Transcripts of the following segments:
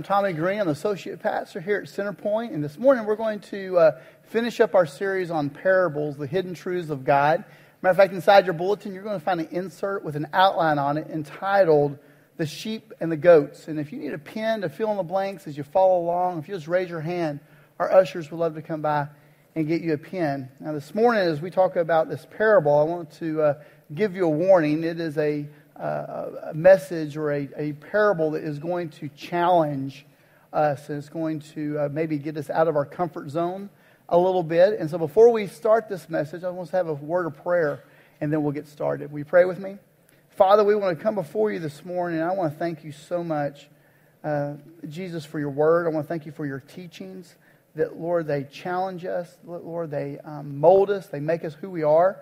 I'm Tommy Green. I'm the associate pastor here at Centerpoint, and this morning we're going to uh, finish up our series on parables, the hidden truths of God. Matter of fact, inside your bulletin, you're going to find an insert with an outline on it entitled "The Sheep and the Goats." And if you need a pen to fill in the blanks as you follow along, if you just raise your hand, our ushers would love to come by and get you a pen. Now, this morning, as we talk about this parable, I want to uh, give you a warning. It is a a message or a, a parable that is going to challenge us and it's going to uh, maybe get us out of our comfort zone a little bit. And so before we start this message, I want to have a word of prayer and then we'll get started. You pray with me? Father, we want to come before you this morning. and I want to thank you so much, uh, Jesus, for your word. I want to thank you for your teachings. That, Lord, they challenge us. Lord, they um, mold us. They make us who we are.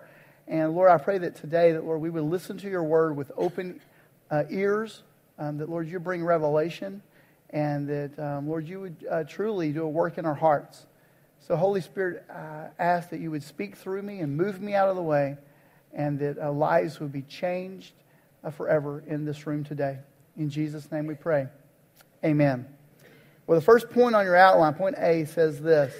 And Lord, I pray that today, that Lord, we would listen to your word with open uh, ears, um, that Lord, you bring revelation, and that, um, Lord, you would uh, truly do a work in our hearts. So, Holy Spirit, I ask that you would speak through me and move me out of the way, and that uh, lives would be changed uh, forever in this room today. In Jesus' name we pray. Amen. Well, the first point on your outline, point A, says this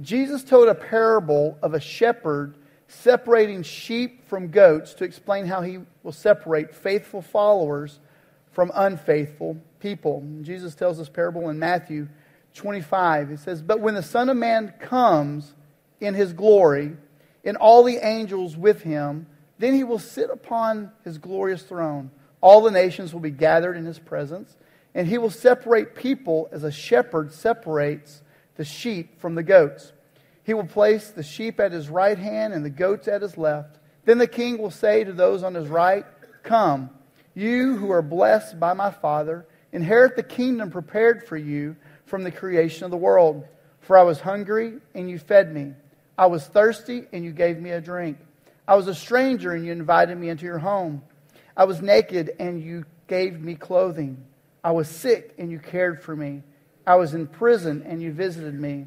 Jesus told a parable of a shepherd separating sheep from goats to explain how he will separate faithful followers from unfaithful people. Jesus tells this parable in Matthew 25. He says, But when the Son of Man comes in his glory, and all the angels with him, then he will sit upon his glorious throne. All the nations will be gathered in his presence, and he will separate people as a shepherd separates the sheep from the goats. He will place the sheep at his right hand and the goats at his left. Then the king will say to those on his right, Come, you who are blessed by my Father, inherit the kingdom prepared for you from the creation of the world. For I was hungry, and you fed me. I was thirsty, and you gave me a drink. I was a stranger, and you invited me into your home. I was naked, and you gave me clothing. I was sick, and you cared for me. I was in prison, and you visited me.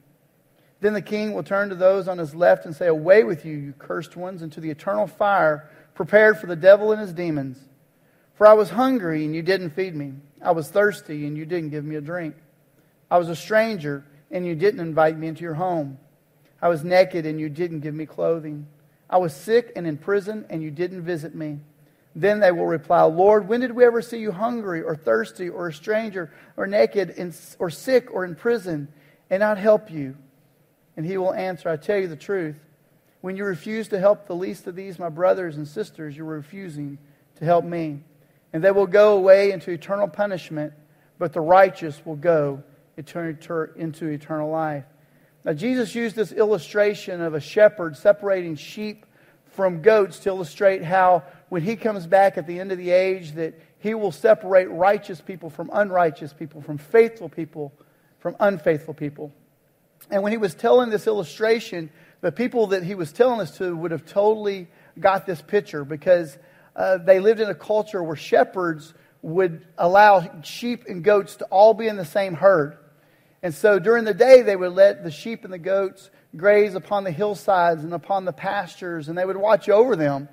Then the king will turn to those on his left and say, Away with you, you cursed ones, into the eternal fire prepared for the devil and his demons. For I was hungry, and you didn't feed me. I was thirsty, and you didn't give me a drink. I was a stranger, and you didn't invite me into your home. I was naked, and you didn't give me clothing. I was sick and in prison, and you didn't visit me. Then they will reply, Lord, when did we ever see you hungry or thirsty or a stranger or naked or sick or in prison and not help you? And he will answer, I tell you the truth. When you refuse to help the least of these, my brothers and sisters, you're refusing to help me. And they will go away into eternal punishment, but the righteous will go into eternal life. Now, Jesus used this illustration of a shepherd separating sheep from goats to illustrate how, when he comes back at the end of the age, that he will separate righteous people from unrighteous people, from faithful people from unfaithful people. And when he was telling this illustration, the people that he was telling this to would have totally got this picture because uh, they lived in a culture where shepherds would allow sheep and goats to all be in the same herd. And so during the day, they would let the sheep and the goats graze upon the hillsides and upon the pastures, and they would watch over them.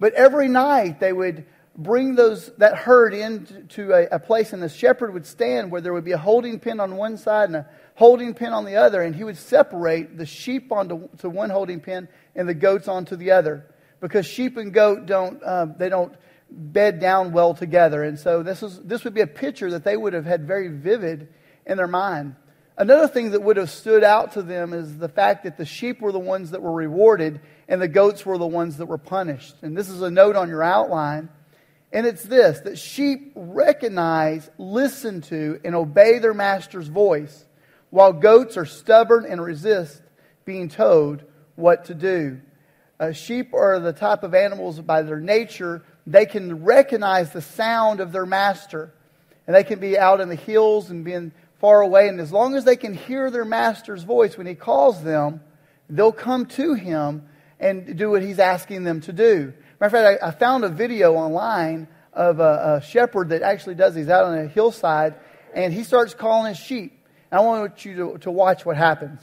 But every night, they would bring those, that herd into a, a place, and the shepherd would stand where there would be a holding pen on one side and a holding pen on the other, and he would separate the sheep onto to one holding pen and the goats onto the other. Because sheep and goat don't, uh, they don't bed down well together. And so this, is, this would be a picture that they would have had very vivid in their mind. Another thing that would have stood out to them is the fact that the sheep were the ones that were rewarded and the goats were the ones that were punished. And this is a note on your outline. And it's this that sheep recognize, listen to, and obey their master's voice while goats are stubborn and resist being told what to do. Uh, sheep are the type of animals by their nature, they can recognize the sound of their master. And they can be out in the hills and being far away. And as long as they can hear their master's voice when he calls them, they'll come to him and do what he's asking them to do. Matter of fact, I, I found a video online of a, a, shepherd that actually does. He's out on a hillside and he starts calling his sheep. And I want you to, to watch what happens.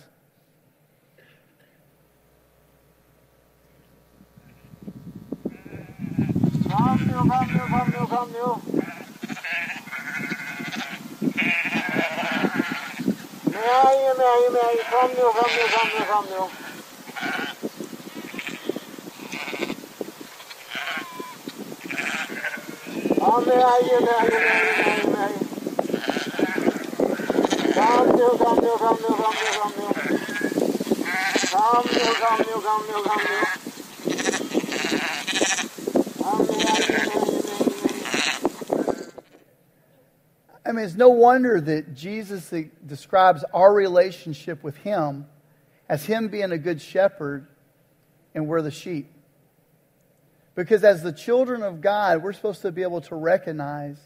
Kom nu, kom nu, kom nu, kom nu. Nej, nej, nej. Kom nu, kom nu, kom nu, kom nu. Kom nu, nej, nej, nej, nej, I mean, it's no wonder that Jesus describes our relationship with Him as Him being a good shepherd and we're the sheep. Because as the children of God, we're supposed to be able to recognize,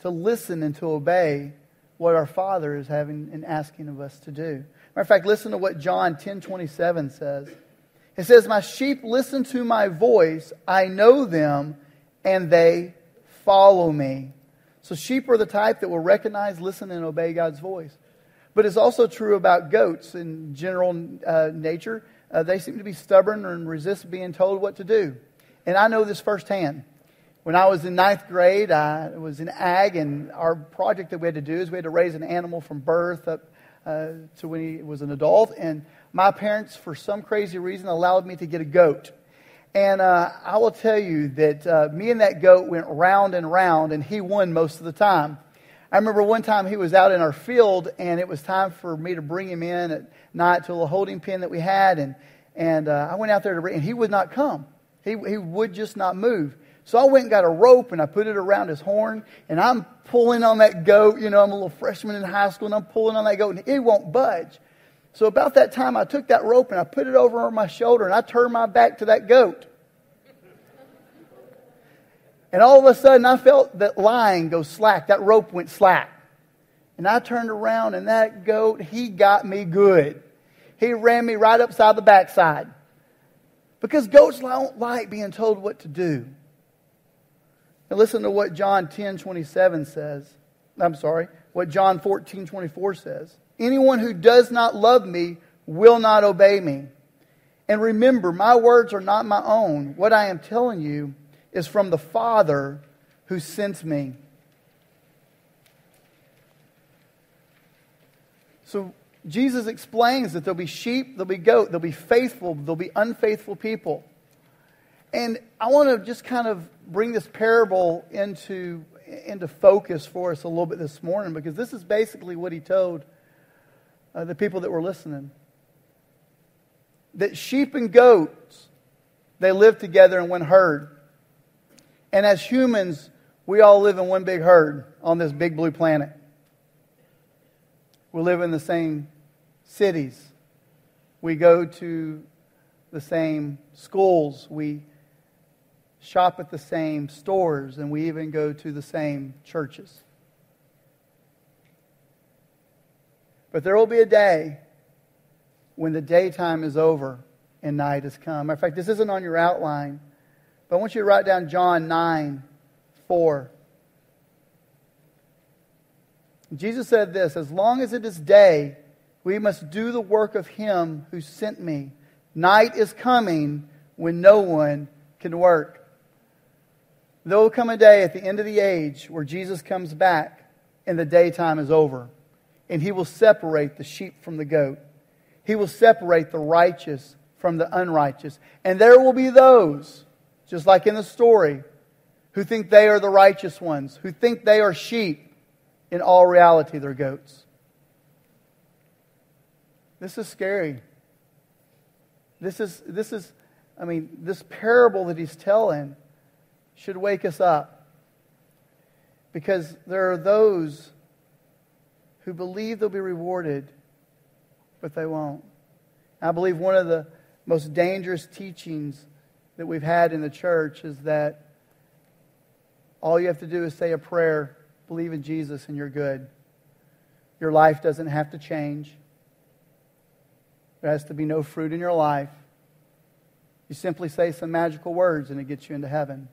to listen, and to obey what our Father is having and asking of us to do. Matter of fact, listen to what John 10 27 says. It says, My sheep listen to my voice, I know them, and they follow me. So sheep are the type that will recognize, listen, and obey God's voice. But it's also true about goats in general uh, nature. Uh, they seem to be stubborn and resist being told what to do. And I know this firsthand. When I was in ninth grade, I was in ag, and our project that we had to do is we had to raise an animal from birth up uh, to when he was an adult. And my parents, for some crazy reason, allowed me to get a goat. And uh, I will tell you that uh, me and that goat went round and round, and he won most of the time. I remember one time he was out in our field, and it was time for me to bring him in at night to a holding pen that we had, and and uh, I went out there to bring, and he would not come. He he would just not move. So I went and got a rope and I put it around his horn, and I'm pulling on that goat. You know, I'm a little freshman in high school, and I'm pulling on that goat, and it won't budge. So about that time, I took that rope and I put it over on my shoulder and I turned my back to that goat. And all of a sudden, I felt that line go slack. That rope went slack. And I turned around, and that goat, he got me good. He ran me right upside the backside. Because goats don't like being told what to do. Now listen to what John 10 27 says. I'm sorry, what John 14 24 says. Anyone who does not love me will not obey me. And remember, my words are not my own. What I am telling you is from the Father who sent me. So Jesus explains that there'll be sheep, there'll be goat, there'll be faithful, there'll be unfaithful people. And I want to just kind of bring this parable into, into focus for us a little bit this morning because this is basically what he told uh, the people that were listening. That sheep and goats, they live together in one herd. And as humans, we all live in one big herd on this big blue planet. We live in the same cities. We go to the same schools. We shop at the same stores. And we even go to the same churches. But there will be a day when the daytime is over and night has come. In fact, this isn't on your outline. But I want you to write down John 9 4. Jesus said this As long as it is day, we must do the work of him who sent me. Night is coming when no one can work. There will come a day at the end of the age where Jesus comes back and the daytime is over. And he will separate the sheep from the goat. He will separate the righteous from the unrighteous. And there will be those just like in the story, who think they are the righteous ones, who think they are sheep. In all reality, they're goats. This is scary. This is, this is, I mean, this parable that he's telling should wake us up. Because there are those who believe they'll be rewarded, but they won't. I believe one of the most dangerous teachings that we've had in the church is that all you have to do is say a prayer, believe in Jesus, and you're good. Your life doesn't have to change. There has to be no fruit in your life. You simply say some magical words and it gets you into heaven.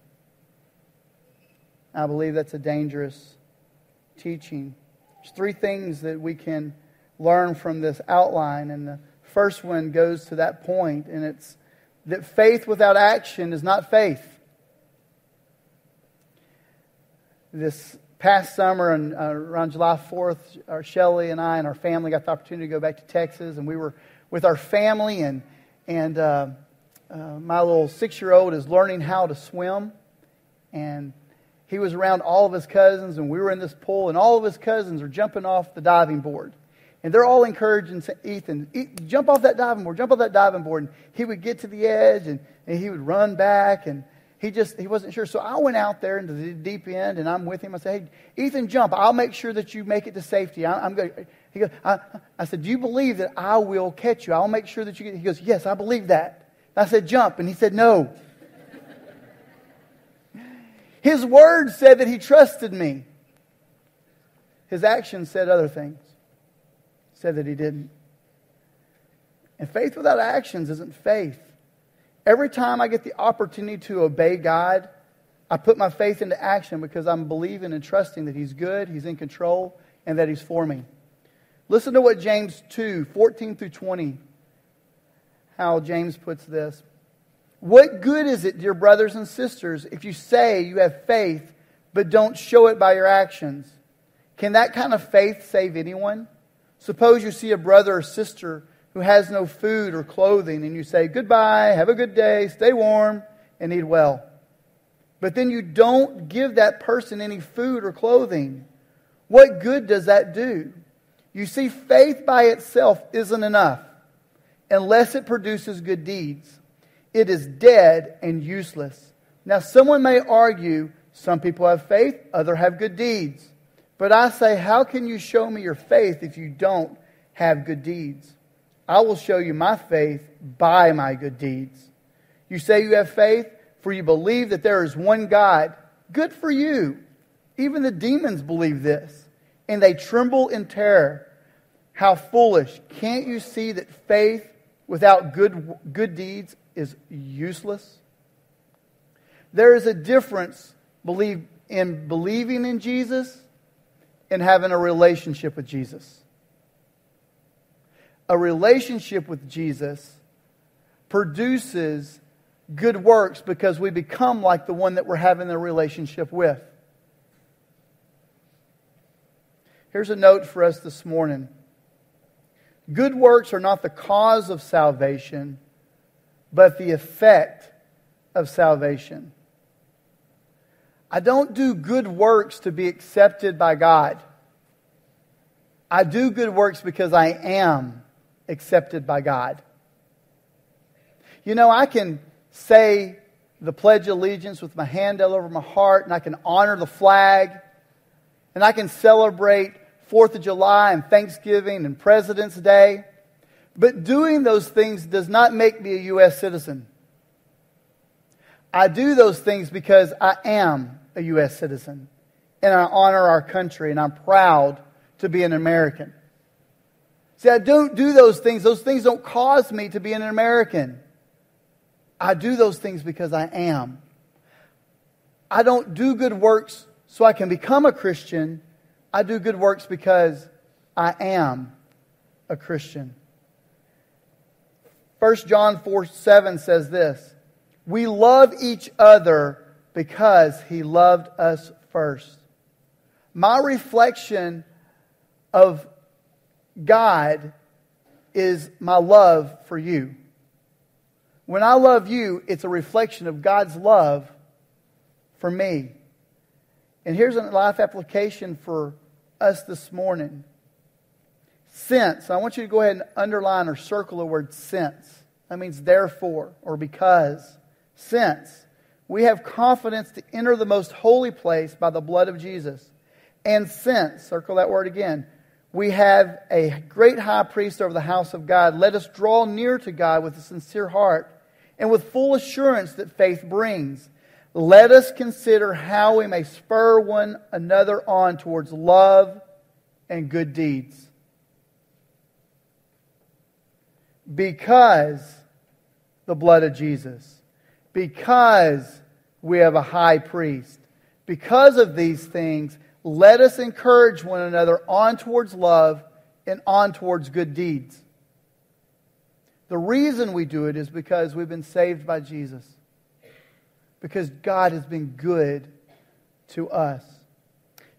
I believe that's a dangerous teaching. There's three things that we can learn from this outline, and the first one goes to that point, and it's that faith without action is not faith. This past summer, and uh, around July 4th, our Shelly and I and our family got the opportunity to go back to Texas, and we were with our family, and and uh, uh, my little six-year-old is learning how to swim, and he was around all of his cousins, and we were in this pool, and all of his cousins are jumping off the diving board. And they're all encouraging Ethan, jump off that diving board, jump off that diving board. And he would get to the edge and, and he would run back and he just he wasn't sure. So I went out there into the deep end and I'm with him. I said, Hey, Ethan, jump. I'll make sure that you make it to safety. I, am good. He goes, I, I, said, Do you believe that I will catch you? I'll make sure that you get He goes, Yes, I believe that. I said, Jump. And he said, No. His words said that he trusted me. His actions said other things, said that he didn't. And faith without actions isn't faith. Every time I get the opportunity to obey God, I put my faith into action because I'm believing and trusting that He's good, He's in control, and that He's for me. Listen to what James 2 14 through 20, how James puts this. What good is it, dear brothers and sisters, if you say you have faith but don't show it by your actions? Can that kind of faith save anyone? Suppose you see a brother or sister who has no food or clothing and you say, Goodbye, have a good day, stay warm, and eat well. But then you don't give that person any food or clothing. What good does that do? You see, faith by itself isn't enough unless it produces good deeds it is dead and useless. Now, someone may argue some people have faith, others have good deeds. But I say, how can you show me your faith if you don't have good deeds? I will show you my faith by my good deeds. You say you have faith, for you believe that there is one God. Good for you. Even the demons believe this, and they tremble in terror. How foolish. Can't you see that faith without good, good deeds is useless. There is a difference believe, in believing in Jesus and having a relationship with Jesus. A relationship with Jesus produces good works because we become like the one that we're having a relationship with. Here's a note for us this morning. Good works are not the cause of salvation, but the effect of salvation. I don't do good works to be accepted by God. I do good works because I am accepted by God. You know, I can say the Pledge of Allegiance with my hand all over my heart, and I can honor the flag, and I can celebrate Fourth of July and Thanksgiving and President's Day. But doing those things does not make me a U.S. citizen. I do those things because I am a U.S. citizen and I honor our country and I'm proud to be an American. See, I don't do those things. Those things don't cause me to be an American. I do those things because I am. I don't do good works so I can become a Christian. I do good works because I am a Christian. 1 John 4 7 says this We love each other because he loved us first. My reflection of God is my love for you. When I love you, it's a reflection of God's love for me. And here's a life application for us this morning. Since, I want you to go ahead and underline or circle the word since. That means therefore or because. Since we have confidence to enter the most holy place by the blood of Jesus. And since, circle that word again, we have a great high priest over the house of God, let us draw near to God with a sincere heart and with full assurance that faith brings. Let us consider how we may spur one another on towards love and good deeds. Because the blood of Jesus, because we have a high priest, because of these things, let us encourage one another on towards love and on towards good deeds. The reason we do it is because we've been saved by Jesus. Because God has been good to us.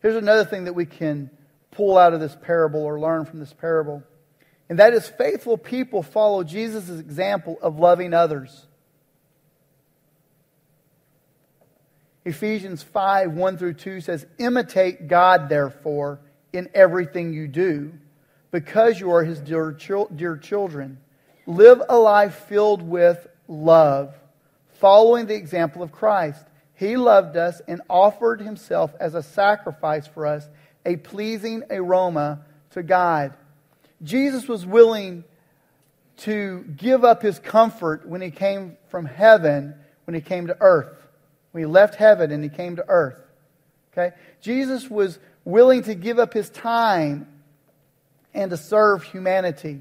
Here's another thing that we can pull out of this parable or learn from this parable. And that is faithful people follow Jesus' example of loving others. Ephesians 5 1 through 2 says, Imitate God, therefore, in everything you do, because you are his dear, dear children. Live a life filled with love, following the example of Christ. He loved us and offered himself as a sacrifice for us, a pleasing aroma to God. Jesus was willing to give up his comfort when he came from heaven, when he came to earth. When he left heaven and he came to earth. Okay? Jesus was willing to give up his time and to serve humanity.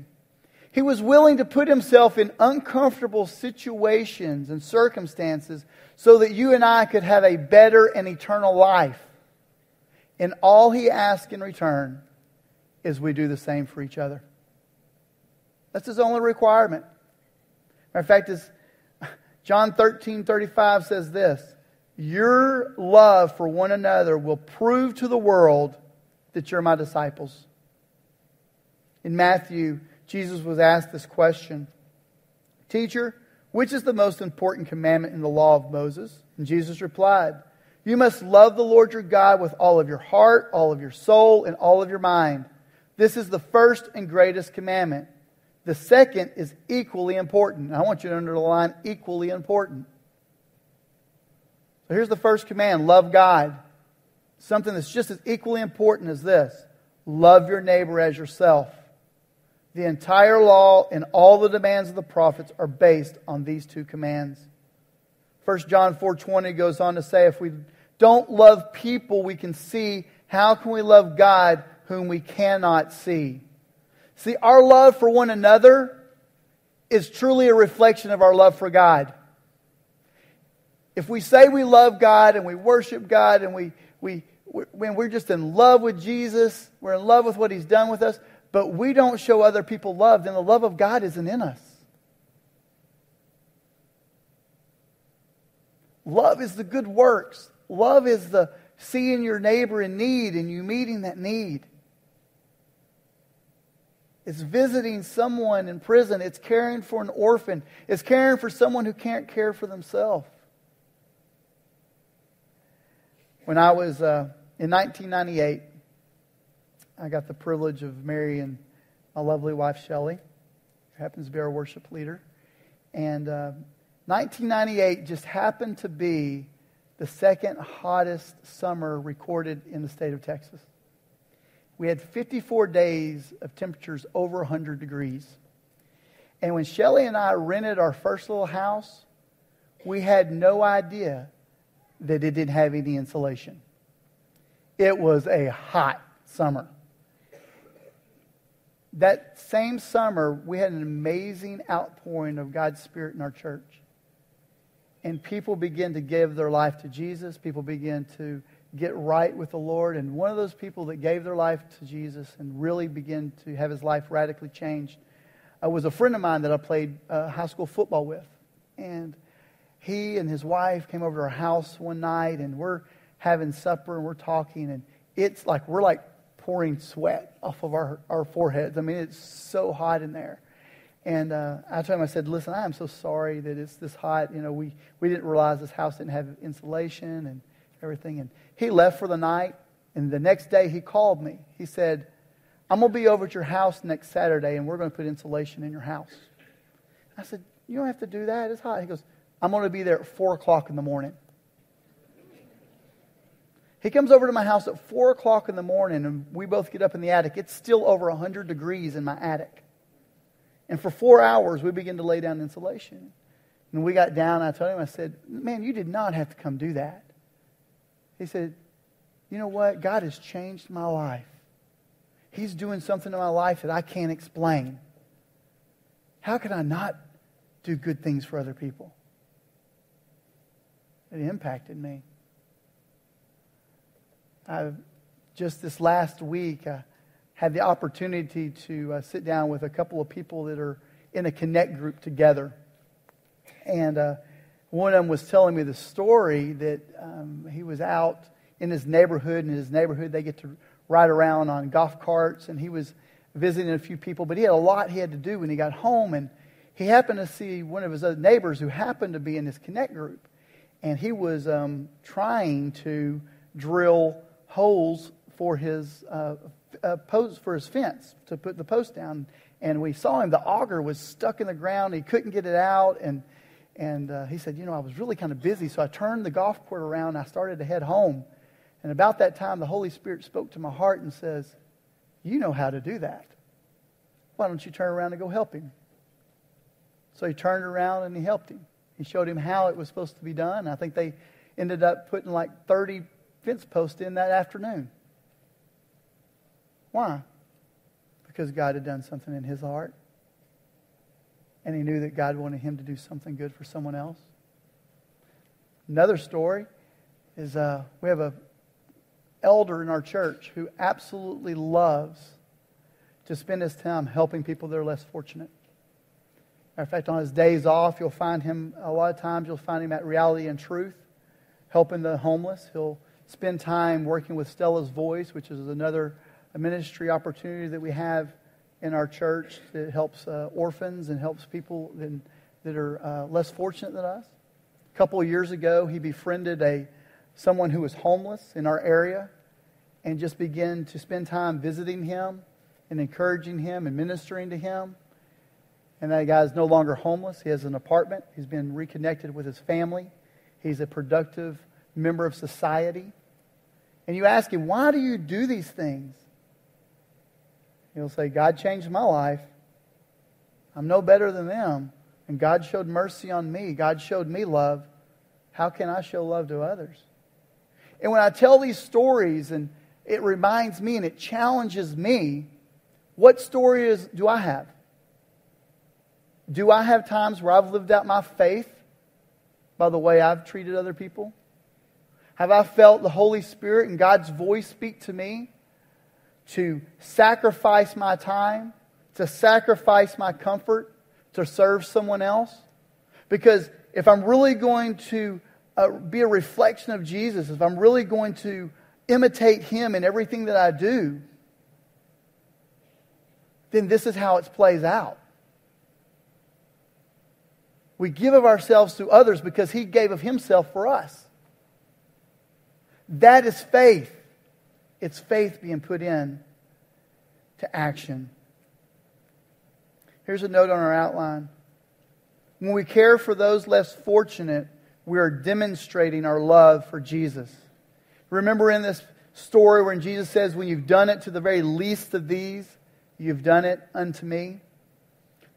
He was willing to put himself in uncomfortable situations and circumstances so that you and I could have a better and eternal life. And all he asked in return is we do the same for each other. That's his only requirement. Matter of fact, is John 13 35 says this Your love for one another will prove to the world that you're my disciples. In Matthew, Jesus was asked this question Teacher, which is the most important commandment in the law of Moses? And Jesus replied, You must love the Lord your God with all of your heart, all of your soul, and all of your mind. This is the first and greatest commandment. The second is equally important. I want you to underline equally important. So here's the first command love God. Something that's just as equally important as this love your neighbor as yourself. The entire law and all the demands of the prophets are based on these two commands. 1 John 4:20 goes on to say if we don't love people we can see, how can we love God whom we cannot see. See, our love for one another is truly a reflection of our love for God. If we say we love God and we worship God and we, we, when we're just in love with Jesus, we're in love with what He's done with us, but we don't show other people love, then the love of God isn't in us. Love is the good works. Love is the seeing your neighbor in need and you meeting that need. It's visiting someone in prison. It's caring for an orphan. It's caring for someone who can't care for themselves. When I was uh, in 1998, I got the privilege of marrying my lovely wife, Shelley, who happens to be our worship leader. And uh, 1998 just happened to be the second hottest summer recorded in the state of Texas we had 54 days of temperatures over 100 degrees. And when Shelly and I rented our first little house, we had no idea that it didn't have any insulation. It was a hot summer. That same summer, we had an amazing outpouring of God's Spirit in our church. And people began to give their life to Jesus. People began to get right with the Lord. And one of those people that gave their life to Jesus and really began to have his life radically changed uh, was a friend of mine that I played uh, high school football with. And he and his wife came over to our house one night, and we're having supper and we're talking, and it's like we're like pouring sweat off of our, our foreheads. I mean, it's so hot in there. And uh, I told him, I said, listen, I am so sorry that it's this hot. You know, we, we didn't realize this house didn't have insulation and everything. And he left for the night, and the next day he called me. He said, I'm going to be over at your house next Saturday, and we're going to put insulation in your house. I said, You don't have to do that. It's hot. He goes, I'm going to be there at 4 o'clock in the morning. He comes over to my house at 4 o'clock in the morning, and we both get up in the attic. It's still over 100 degrees in my attic. And for four hours, we begin to lay down insulation. And we got down, I told him, I said, Man, you did not have to come do that. He said, You know what? God has changed my life. He's doing something in my life that I can't explain. How can I not do good things for other people? It impacted me. I, just this last week, I had the opportunity to uh, sit down with a couple of people that are in a connect group together. And uh, one of them was telling me the story that um, he was out in his neighborhood. And in his neighborhood, they get to ride around on golf carts, and he was visiting a few people. But he had a lot he had to do when he got home, and he happened to see one of his other neighbors who happened to be in this connect group, and he was um, trying to drill holes for his uh, uh, post for his fence to put the post down. And we saw him; the auger was stuck in the ground. He couldn't get it out, and and uh, he said, "You know, I was really kind of busy, so I turned the golf court around. I started to head home." And about that time, the Holy Spirit spoke to my heart and says, You know how to do that. Why don't you turn around and go help him? So he turned around and he helped him. He showed him how it was supposed to be done. I think they ended up putting like 30 fence posts in that afternoon. Why? Because God had done something in his heart. And he knew that God wanted him to do something good for someone else. Another story is uh, we have a elder in our church who absolutely loves to spend his time helping people that are less fortunate. Matter of fact, on his days off, you'll find him, a lot of times, you'll find him at Reality and Truth, helping the homeless. He'll spend time working with Stella's Voice, which is another ministry opportunity that we have in our church that helps uh, orphans and helps people that, that are uh, less fortunate than us. A couple of years ago, he befriended a someone who was homeless in our area and just began to spend time visiting him and encouraging him and ministering to him. And that guy is no longer homeless. He has an apartment. He's been reconnected with his family. He's a productive member of society. And you ask him, why do you do these things? He'll say, God changed my life. I'm no better than them. And God showed mercy on me. God showed me love. How can I show love to others? And when I tell these stories and it reminds me and it challenges me what story is, do I have? Do I have times where I've lived out my faith by the way I've treated other people? Have I felt the Holy Spirit and God's voice speak to me to sacrifice my time, to sacrifice my comfort, to serve someone else? Because if I'm really going to uh, be a reflection of Jesus, if I'm really going to imitate him in everything that I do, then this is how it plays out. We give of ourselves to others because he gave of himself for us. That is faith. It's faith being put in to action. Here's a note on our outline. When we care for those less fortunate, we are demonstrating our love for Jesus. Remember in this story when Jesus says, When you've done it to the very least of these, you've done it unto me?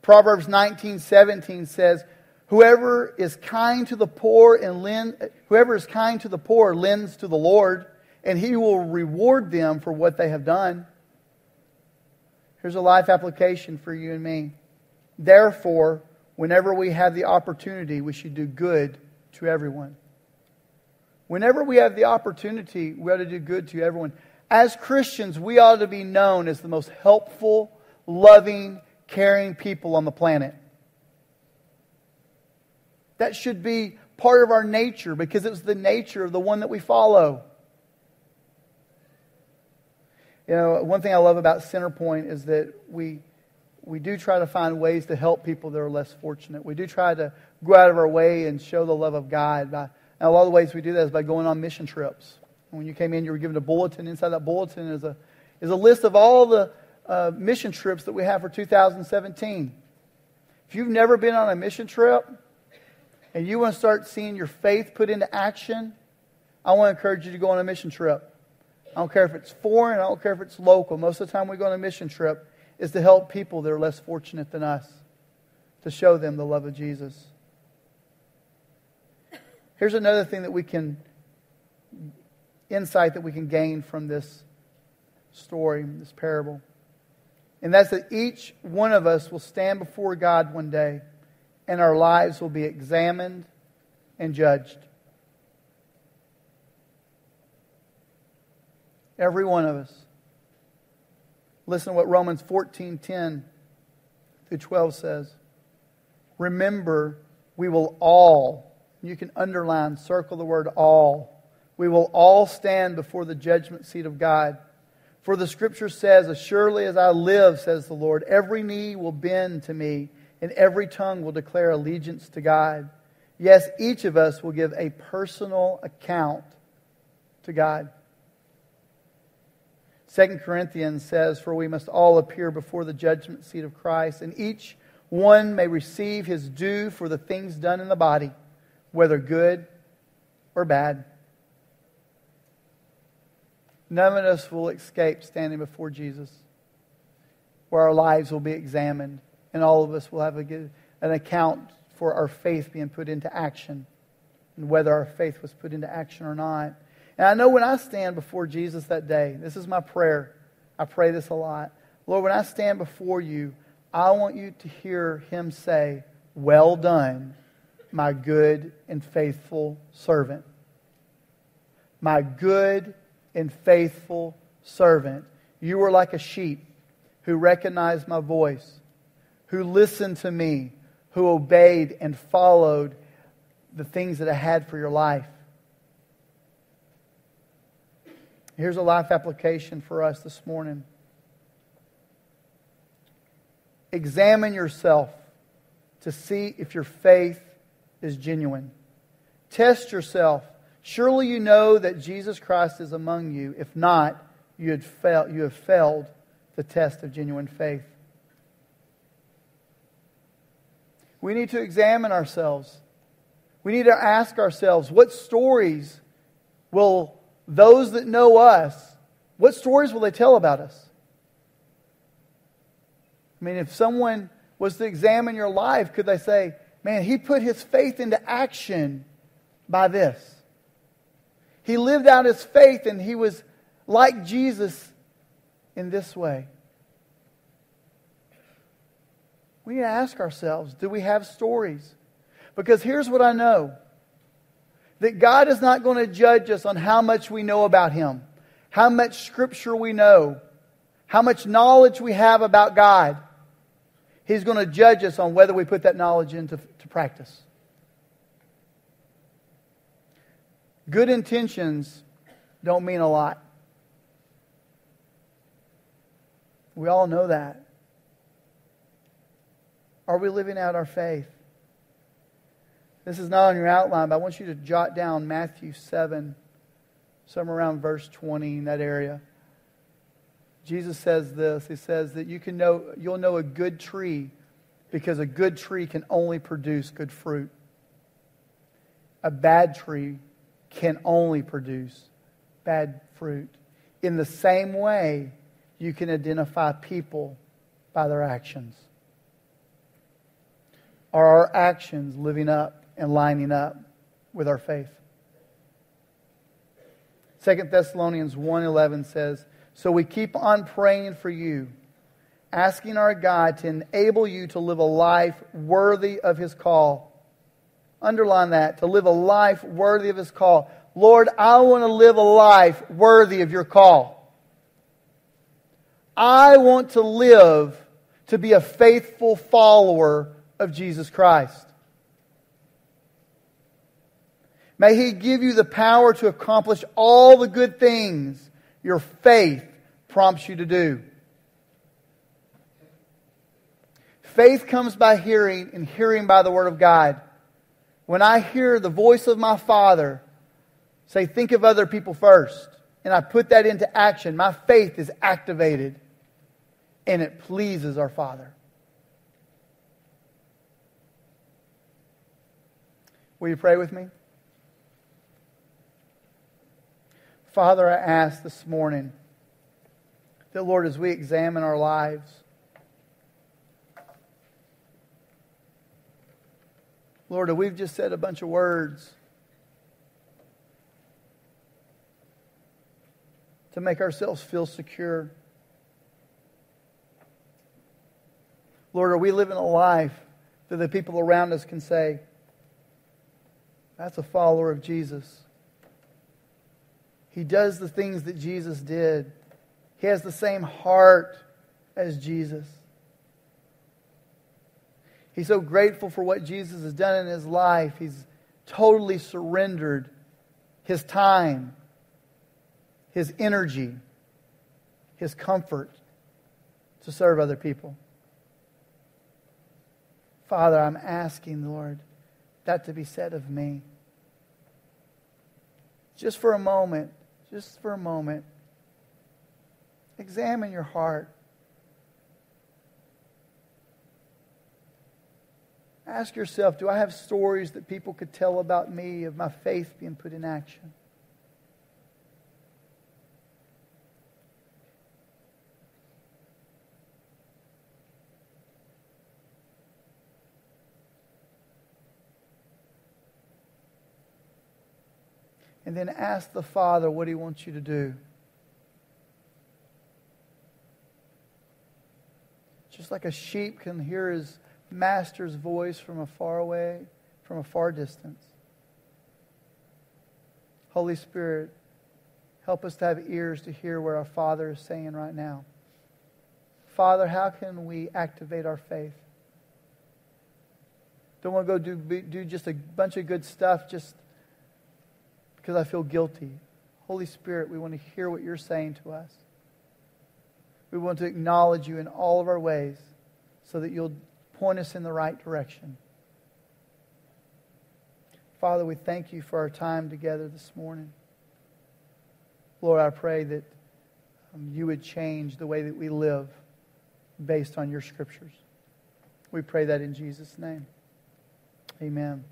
Proverbs 19 17 says, Whoever is kind to the poor and lend, whoever is kind to the poor lends to the Lord, and he will reward them for what they have done. Here's a life application for you and me. Therefore, whenever we have the opportunity, we should do good to everyone. Whenever we have the opportunity, we ought to do good to everyone. As Christians, we ought to be known as the most helpful, loving, caring people on the planet. That should be part of our nature because it's the nature of the one that we follow. You know, one thing I love about Centerpoint is that we, we do try to find ways to help people that are less fortunate. We do try to go out of our way and show the love of God by and a lot of the ways we do that is by going on mission trips. When you came in, you were given a bulletin. Inside that bulletin is a, is a list of all the uh, mission trips that we have for 2017. If you've never been on a mission trip and you want to start seeing your faith put into action, I want to encourage you to go on a mission trip. I don't care if it's foreign, I don't care if it's local. Most of the time we go on a mission trip is to help people that are less fortunate than us, to show them the love of Jesus. Here's another thing that we can, insight that we can gain from this story, this parable. And that's that each one of us will stand before God one day and our lives will be examined and judged. Every one of us. Listen to what Romans 14 10 through 12 says. Remember, we will all, you can underline, circle the word all. We will all stand before the judgment seat of God. For the scripture says, As surely as I live, says the Lord, every knee will bend to me, and every tongue will declare allegiance to God. Yes, each of us will give a personal account to God. 2 Corinthians says, For we must all appear before the judgment seat of Christ, and each one may receive his due for the things done in the body, whether good or bad. None of us will escape standing before Jesus, where our lives will be examined, and all of us will have a, an account for our faith being put into action, and whether our faith was put into action or not. And I know when I stand before Jesus that day, this is my prayer. I pray this a lot. Lord, when I stand before you, I want you to hear him say, Well done, my good and faithful servant. My good and faithful servant. You were like a sheep who recognized my voice, who listened to me, who obeyed and followed the things that I had for your life. Here's a life application for us this morning. Examine yourself to see if your faith is genuine. Test yourself. Surely you know that Jesus Christ is among you. If not, you, had failed, you have failed the test of genuine faith. We need to examine ourselves. We need to ask ourselves what stories will those that know us, what stories will they tell about us? I mean, if someone was to examine your life, could they say, man, he put his faith into action by this? He lived out his faith and he was like Jesus in this way. We need to ask ourselves do we have stories? Because here's what I know that God is not going to judge us on how much we know about Him, how much Scripture we know, how much knowledge we have about God. He's going to judge us on whether we put that knowledge into to practice. Good intentions don't mean a lot. We all know that. Are we living out our faith? This is not on your outline, but I want you to jot down Matthew 7, somewhere around verse 20 in that area. Jesus says this. He says that you can know, you'll know a good tree because a good tree can only produce good fruit. A bad tree can only produce bad fruit. In the same way, you can identify people by their actions. Are our actions living up and lining up with our faith. 2 Thessalonians 1:11 says, "So we keep on praying for you, asking our God to enable you to live a life worthy of his call." Underline that, to live a life worthy of his call. Lord, I want to live a life worthy of your call. I want to live to be a faithful follower of Jesus Christ. May He give you the power to accomplish all the good things your faith prompts you to do. Faith comes by hearing, and hearing by the Word of God. When I hear the voice of my Father say, Think of other people first, and I put that into action, my faith is activated, and it pleases our Father. Will you pray with me? Father, I ask this morning that, Lord, as we examine our lives, Lord, we've just said a bunch of words to make ourselves feel secure. Lord, are we living a life that the people around us can say, that's a follower of Jesus? He does the things that Jesus did. He has the same heart as Jesus. He's so grateful for what Jesus has done in his life. He's totally surrendered his time, his energy, his comfort to serve other people. Father, I'm asking, Lord, that to be said of me. Just for a moment, just for a moment, examine your heart. Ask yourself do I have stories that people could tell about me of my faith being put in action? And then ask the Father what He wants you to do. Just like a sheep can hear his master's voice from a far away, from a far distance. Holy Spirit, help us to have ears to hear what our Father is saying right now. Father, how can we activate our faith? Don't want to go do, do just a bunch of good stuff just because I feel guilty. Holy Spirit, we want to hear what you're saying to us. We want to acknowledge you in all of our ways so that you'll point us in the right direction. Father, we thank you for our time together this morning. Lord, I pray that um, you would change the way that we live based on your scriptures. We pray that in Jesus' name. Amen.